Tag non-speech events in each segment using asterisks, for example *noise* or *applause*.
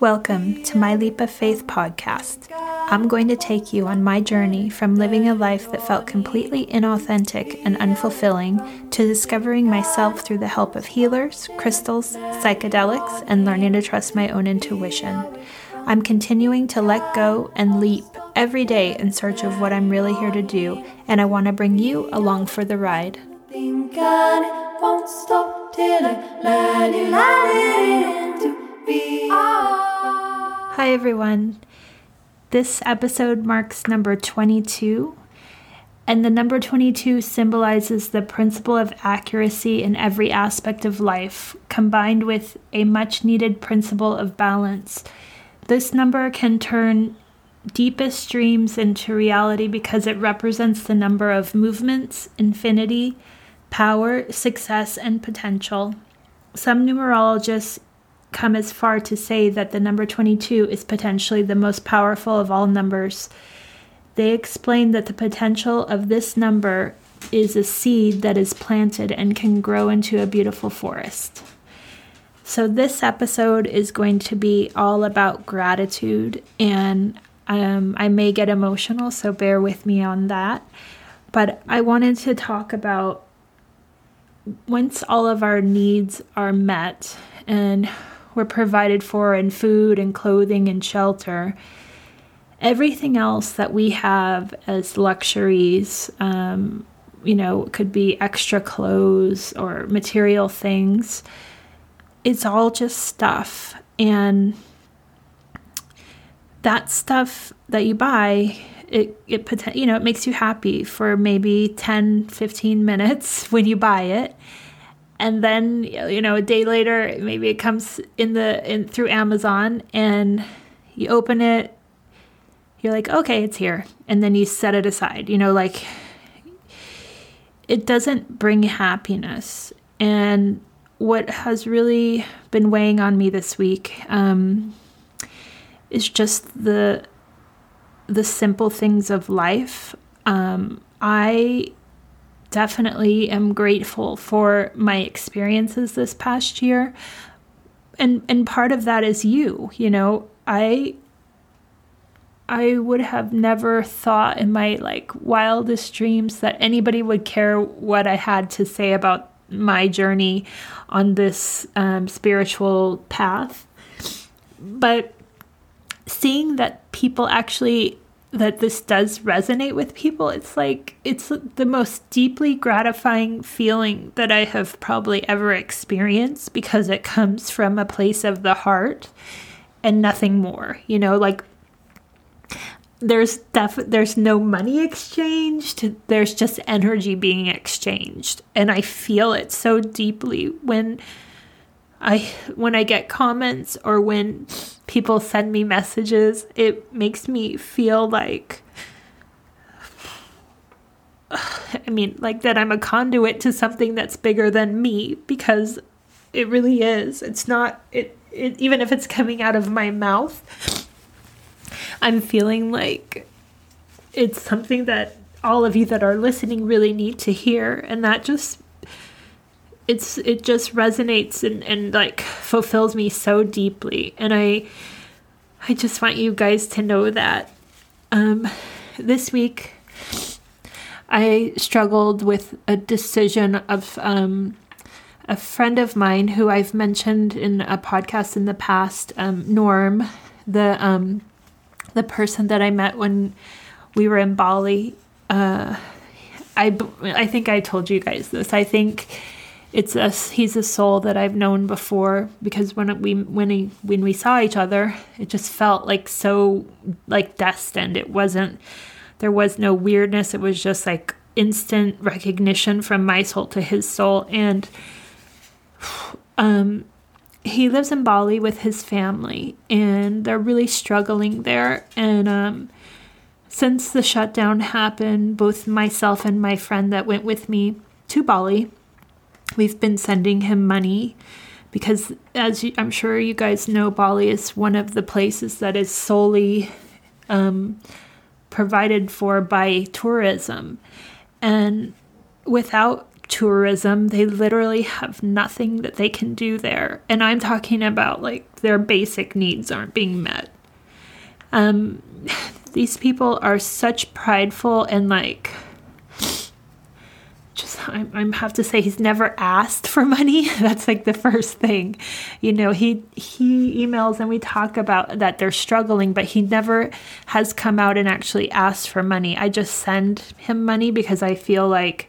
Welcome to my Leap of Faith podcast. I'm going to take you on my journey from living a life that felt completely inauthentic and unfulfilling to discovering myself through the help of healers, crystals, psychedelics, and learning to trust my own intuition. I'm continuing to let go and leap every day in search of what I'm really here to do, and I want to bring you along for the ride. Hi, everyone. This episode marks number 22, and the number 22 symbolizes the principle of accuracy in every aspect of life, combined with a much needed principle of balance. This number can turn deepest dreams into reality because it represents the number of movements, infinity, power, success, and potential. Some numerologists come as far to say that the number 22 is potentially the most powerful of all numbers. They explain that the potential of this number is a seed that is planted and can grow into a beautiful forest. So, this episode is going to be all about gratitude, and um, I may get emotional, so bear with me on that. But I wanted to talk about once all of our needs are met and we're provided for in food and clothing and shelter, everything else that we have as luxuries, um, you know, could be extra clothes or material things, it's all just stuff. And that stuff that you buy it it you know it makes you happy for maybe 10 15 minutes *laughs* when you buy it and then you know a day later maybe it comes in the in through Amazon and you open it you're like okay it's here and then you set it aside you know like it doesn't bring happiness and what has really been weighing on me this week um, is just the the simple things of life. Um, I definitely am grateful for my experiences this past year. And and part of that is you, you know. I I would have never thought in my like wildest dreams that anybody would care what I had to say about my journey on this um, spiritual path. But seeing that people actually that this does resonate with people it's like it's the most deeply gratifying feeling that i have probably ever experienced because it comes from a place of the heart and nothing more you know like there's def- there's no money exchanged there's just energy being exchanged. And i feel it so deeply when I when I get comments or when people send me messages, it makes me feel like *sighs* I mean, like that I'm a conduit to something that's bigger than me because it really is. It's not it, it even if it's coming out of my mouth, I'm feeling like it's something that all of you that are listening really need to hear and that just it's it just resonates and, and like fulfills me so deeply. And i i just want you guys to know that um this week i struggled with a decision of um a friend of mine who i've mentioned in a podcast in the past um norm the um the person that i met when we were in bali. Uh i i think i told you guys this. I think it's a he's a soul that I've known before because when we when he when we saw each other, it just felt like so like destined. It wasn't there was no weirdness. It was just like instant recognition from my soul to his soul and um he lives in Bali with his family and they're really struggling there and um since the shutdown happened, both myself and my friend that went with me to Bali We've been sending him money because, as I'm sure you guys know, Bali is one of the places that is solely um, provided for by tourism. And without tourism. They literally have nothing that they can do there. And I'm talking about like their basic needs aren't being met. Um, *sighs* these people are such prideful and like just I, I have to say he's never asked for money. *laughs* That's like the first thing. You know, he he emails and we talk about that they're struggling, but he never has come out and actually asked for money. I just send him money because I feel like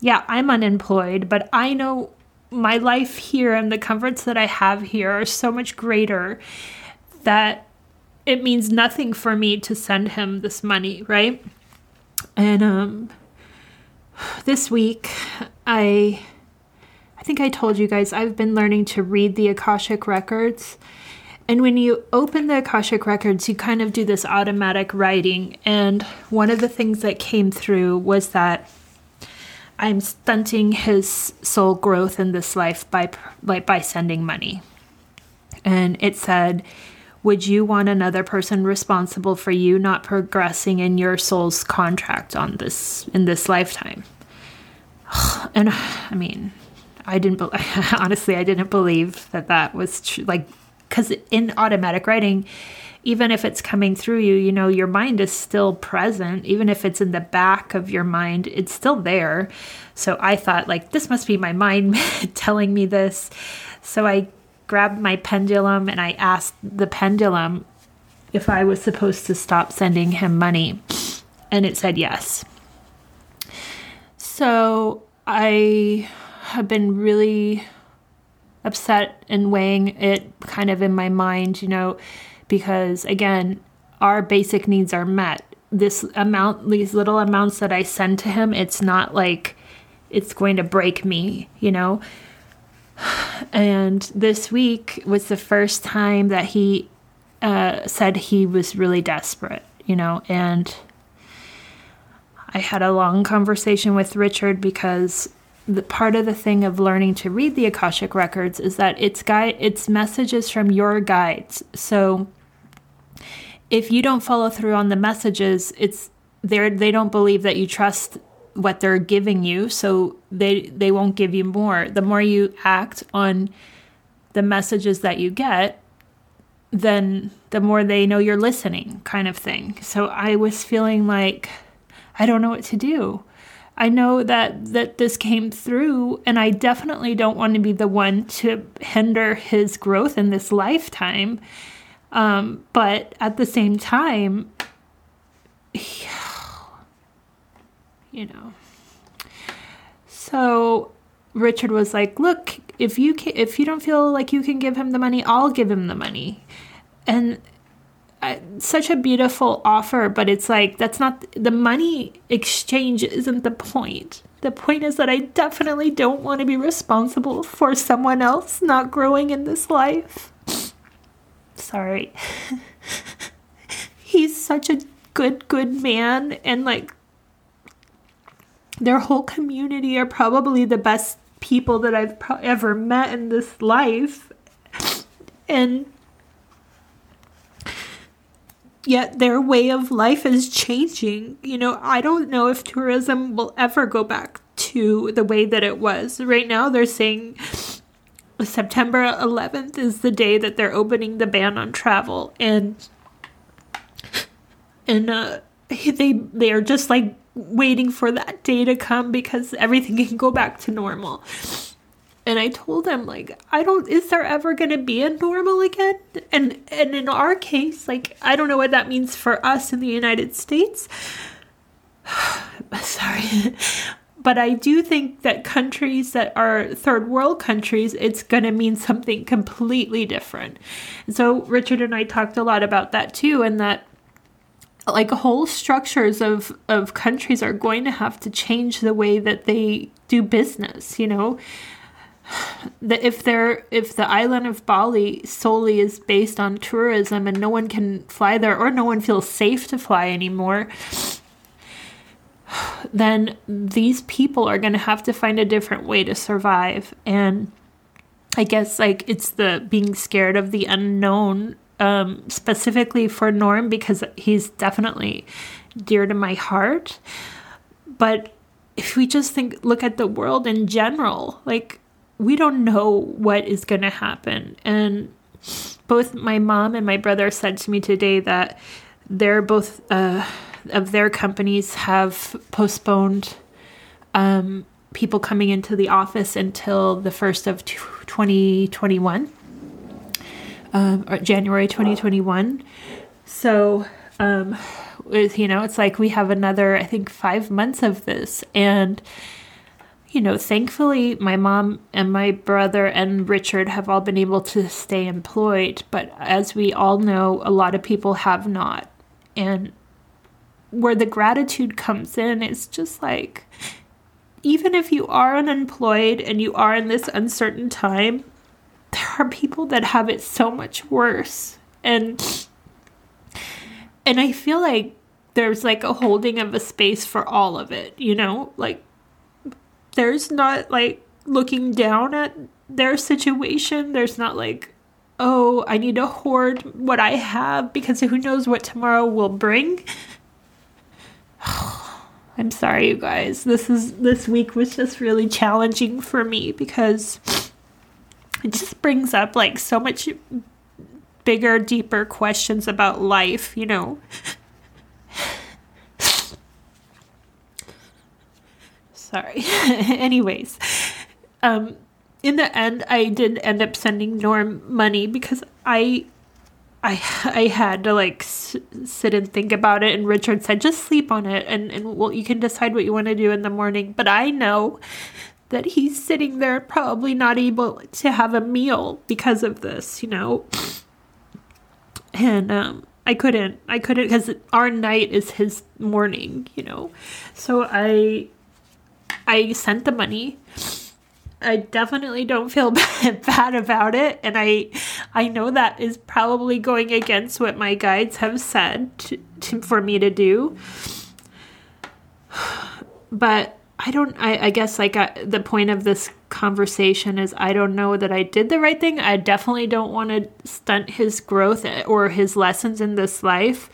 yeah, I'm unemployed, but I know my life here and the comforts that I have here are so much greater that it means nothing for me to send him this money, right? And um this week I I think I told you guys I've been learning to read the Akashic records. And when you open the Akashic records, you kind of do this automatic writing. And one of the things that came through was that I'm stunting his soul growth in this life by like by sending money. And it said, "Would you want another person responsible for you not progressing in your soul's contract on this in this lifetime?" And I mean, I didn't be- *laughs* honestly I didn't believe that that was true like cuz in automatic writing even if it's coming through you, you know, your mind is still present. Even if it's in the back of your mind, it's still there. So I thought, like, this must be my mind *laughs* telling me this. So I grabbed my pendulum and I asked the pendulum if I was supposed to stop sending him money. And it said yes. So I have been really upset and weighing it kind of in my mind, you know because again, our basic needs are met. This amount, these little amounts that I send to him, it's not like it's going to break me, you know? And this week was the first time that he uh, said he was really desperate, you know, and I had a long conversation with Richard because the part of the thing of learning to read the Akashic records is that it's guide it's messages from your guides. So if you don't follow through on the messages, it's they they don't believe that you trust what they're giving you, so they they won't give you more. The more you act on the messages that you get, then the more they know you're listening, kind of thing. So I was feeling like I don't know what to do. I know that that this came through and I definitely don't want to be the one to hinder his growth in this lifetime. Um, but at the same time, you know. So Richard was like, "Look, if you can, if you don't feel like you can give him the money, I'll give him the money." And I, such a beautiful offer, but it's like that's not the money exchange isn't the point. The point is that I definitely don't want to be responsible for someone else not growing in this life sorry. *laughs* He's such a good, good man, and like their whole community are probably the best people that I've pro- ever met in this life. And yet their way of life is changing. You know, I don't know if tourism will ever go back to the way that it was. Right now, they're saying September 11th is the day that they're opening the ban on travel and and uh, they they are just like waiting for that day to come because everything *laughs* can go back to normal. And I told them like I don't is there ever going to be a normal again? And and in our case like I don't know what that means for us in the United States. *sighs* Sorry *laughs* but I do think that countries that are third world countries, it's going to mean something completely different. And so Richard and I talked a lot about that too, and that like whole structures of of countries are going to have to change the way that they do business. You know, *sighs* that if they're if the island of Bali solely is based on tourism and no one can fly there or no one feels safe to fly anymore *sighs* then these people are going to have to find a different way to survive. And I guess like it's the being scared of the unknown, um, specifically for Norm because he's definitely dear to my heart. But if we just think look at the world in general, like we don't know what is going to happen. And both my mom and my brother said to me today that they're both uh, of their companies have postponed um, people coming into the office until the first of 2021 um, January 2021. So, um, you know, it's like we have another, I think, five months of this. And, you know, thankfully, my mom and my brother and Richard have all been able to stay employed. But as we all know, a lot of people have not. And where the gratitude comes in, it's just like, even if you are unemployed and you are in this uncertain time, there are people that have it so much worse. And and I feel like there's like a holding of a space for all of it, you know? Like there's not like looking down at their situation. There's not like, oh, I need to hoard what I have because who knows what tomorrow will bring. *sighs* I'm sorry you guys. This is this week was just really challenging for me because it *laughs* just brings up like so much bigger, deeper questions about life, you know. *laughs* Sorry. *laughs* Anyways, um, in the end, I did end up sending Norm money because I, I, I had to like s- sit and think about it. And Richard said, just sleep on it, and and well, you can decide what you want to do in the morning. But I know that he's sitting there probably not able to have a meal because of this, you know. And um, I couldn't, I couldn't because our night is his morning, you know. So I, I sent the money. I definitely don't feel *laughs* bad about it, and I, I know that is probably going against what my guides have said to, to, for me to do. *sighs* But I don't, I, I guess like I, the point of this conversation is I don't know that I did the right thing. I definitely don't want to stunt his growth eh, or his lessons in this life.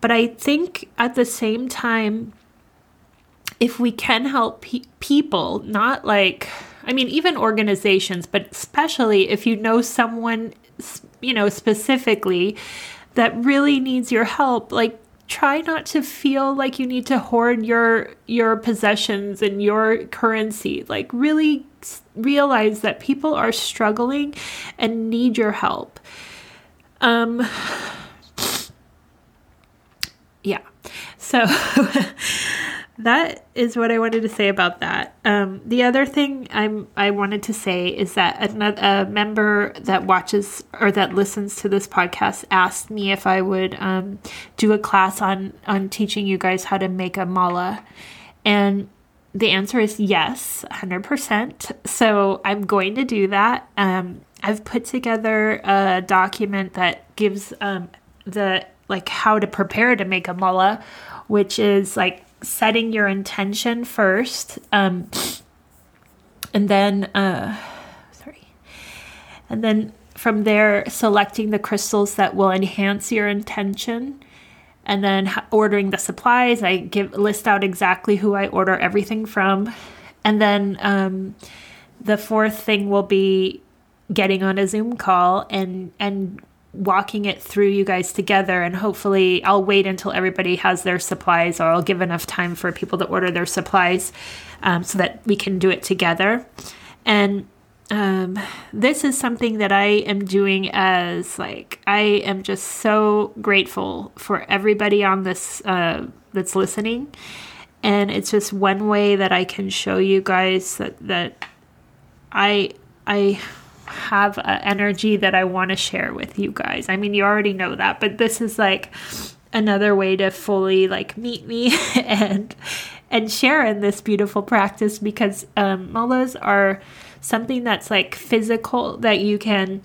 But I think at the same time, if we can help pe- people, not like, I mean, even organizations, but especially if you know someone, you know, specifically that really needs your help, like try not to feel like you need to hoard your your possessions and your currency. Like really realize that people are struggling and need your help. Um *sighs* yeah. So *laughs* that is what I wanted to say about that. Um, the other thing I'm I wanted to say is that another, a member that watches or that listens to this podcast asked me if I would um, do a class on on teaching you guys how to make a mala, and the answer is yes, hundred percent. So I'm going to do that. Um, I've put together a document that gives um, the like how to prepare to make a mala, which is like setting your intention first um, and then uh, sorry. And then from there selecting the crystals that will enhance your intention and then ordering the supplies. I give list out exactly who i order everything from. And then um, the fourth thing will be getting on a zoom call and and walking it through you guys together and hopefully I'll wait until everybody has their supplies or I'll give enough time for people to order their supplies um, so that we can do it together. And um, this is something that I am doing as like I am just so grateful for everybody on this uh, that's listening, and it's just one way that I can show you guys that that I I have an energy that I want to share with you guys. I mean, you already know that, but this is like another way to fully like meet me *laughs* and and share in this beautiful practice because um, malas are something that's like physical that you can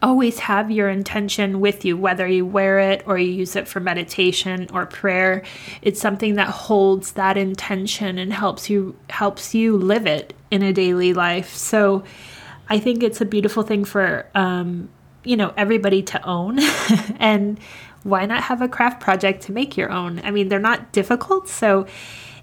always have your intention with you whether you wear it or you use it for meditation or prayer it's something that holds that intention and helps you helps you live it in a daily life so I think it's a beautiful thing for um, you know everybody to own, *laughs* and why not have a craft project to make your own? I mean, they're not difficult, so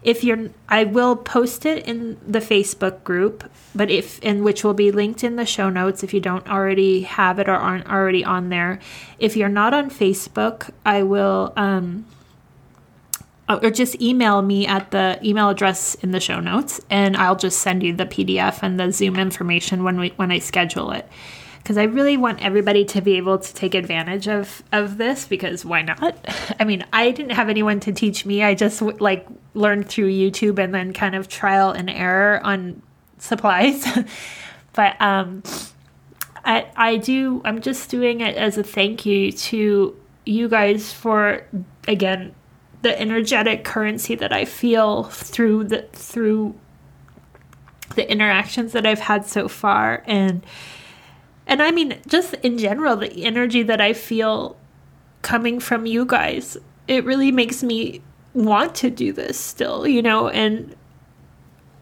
if you're I will post it in the Facebook group, but if and which will be linked in the show notes if you don't already have it or aren't already on there. If you're not on Facebook, I will um or just email me at the email address in the show notes and I'll just send you the PDF and the Zoom information when we when I schedule it because I really want everybody to be able to take advantage of of this because why not? *laughs* I mean, I didn't have anyone to teach me. I just like learned through YouTube and then kind of trial and error on supplies. *laughs* but um I I do I'm just doing it as a thank you to you guys for again the energetic currency that I feel through the through the interactions that I've had so far. And and I mean, just in general, the energy that I feel coming from you guys, it really makes me want to do this still, you know, and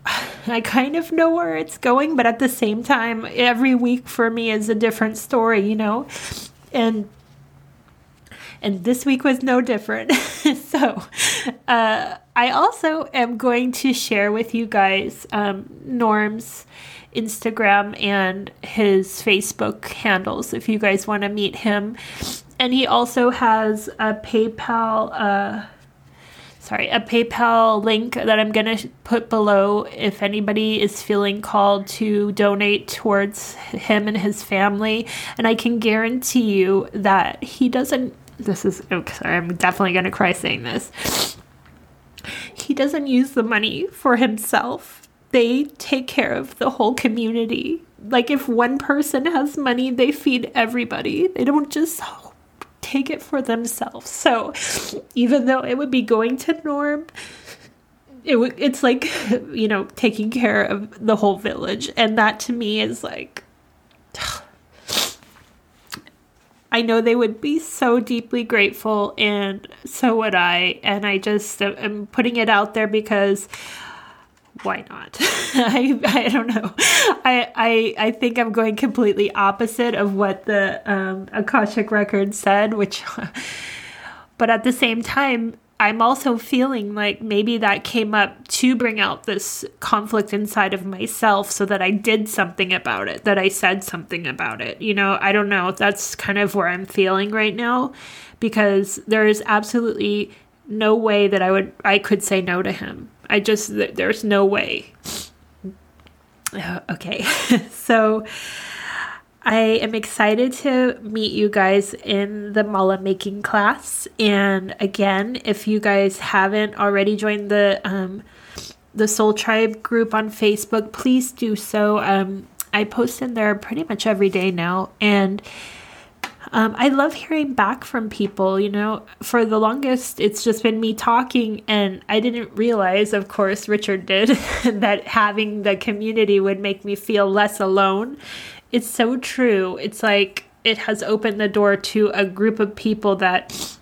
*sighs* I kind of know where it's going, but at the same time, every week for me is a different story, you know, and and this week was no different. *laughs* so, uh, I also am going to share with you guys um, Norm's Instagram and his Facebook handles if you guys want to meet him. And he also has a PayPal uh, sorry, a PayPal link that I'm going to put below if anybody is feeling called to donate towards him and his family. And I can guarantee you that he doesn't. This is, oh, sorry, I'm definitely going to cry saying this. He doesn't use the money for himself they take care of the whole community. Like if one person has money, they feed everybody. They don't just take it for themselves. So even though it would be going to Norm, it w- it's like *laughs* you know taking care of the whole village, and that to me is like. I know they would be so deeply grateful, and so would I. And I just am putting it out there because why not? *laughs* I I don't know. I I I think I'm going completely opposite of what the um, Akashic record said, which, *laughs* but at the same time, I'm also feeling like maybe that came up to bring out this conflict inside of myself, so that I did something about it, that I said something about it. You know, I don't know. That's kind of where I'm feeling right now, because there is absolutely no way that I would I could say no to him I just, there's no way. *sighs* Okay, *laughs* so I am excited to meet you guys in the mala making class. And again, if you guys haven't already joined the um, the Soul Tribe group on Facebook, please do so. Um, I post in there pretty much every day now, and um, I love hearing back from people. You know, for the longest, it's just been me talking, and I didn't realize, of course, Richard did, *laughs* that having the community would make me feel less alone. It's so true. It's like it has opened the door to a group of people that,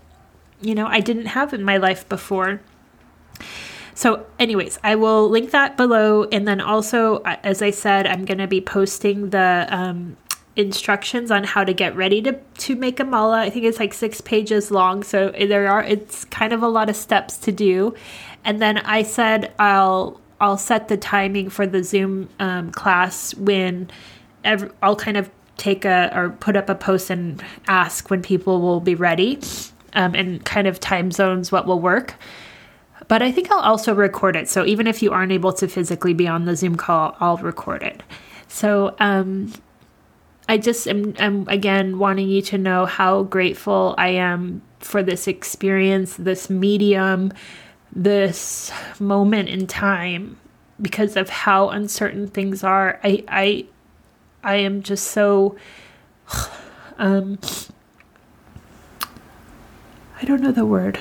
you know, I didn't have in my life before. So, anyways, I will link that below. And then also, as I said, I'm going to be posting the um, instructions on how to get ready to to make a mala. I think it's like six pages long, so there are it's kind of a lot of steps to do. And then I said I'll I'll set the timing for the Zoom um, class when every, I'll kind of take a or put up a post and ask when people will be ready, um, and kind of time zones what will work. But I think I'll also record it. So even if you aren't able to physically be on the Zoom call, I'll record it. So um, I just am, am again wanting you to know how grateful I am for this experience, this medium, this moment in time because of how uncertain things are. I I I am just so *sighs* um I don't know the word.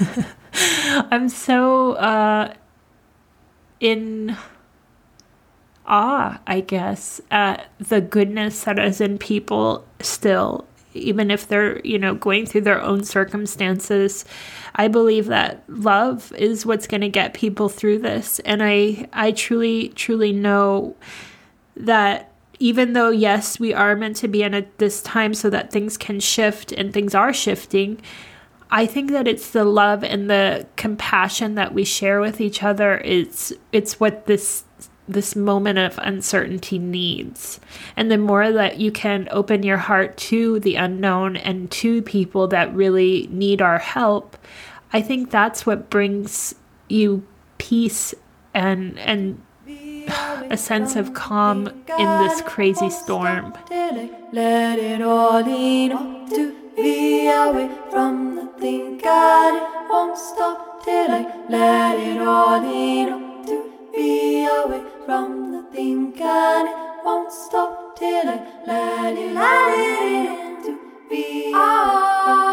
*laughs* I'm so uh in awe, I guess, at the goodness that is in people still, even if they're, you know, going through their own circumstances. I believe that love is what's going to get people through this. And I, I truly, truly know that even though, yes, we are meant to be in at this time so that things can shift and things are shifting, I think that it's the love and the compassion that we share with each other. It's it's what this this moment of uncertainty needs. And the more that you can open your heart to the unknown and to people that really need our help, I think that's what brings you peace and and a sense of calm in this crazy storm. Let it all in to be away from the thing God won't stop till I let it all in to be away from the thing God won't stop till I let it in to be away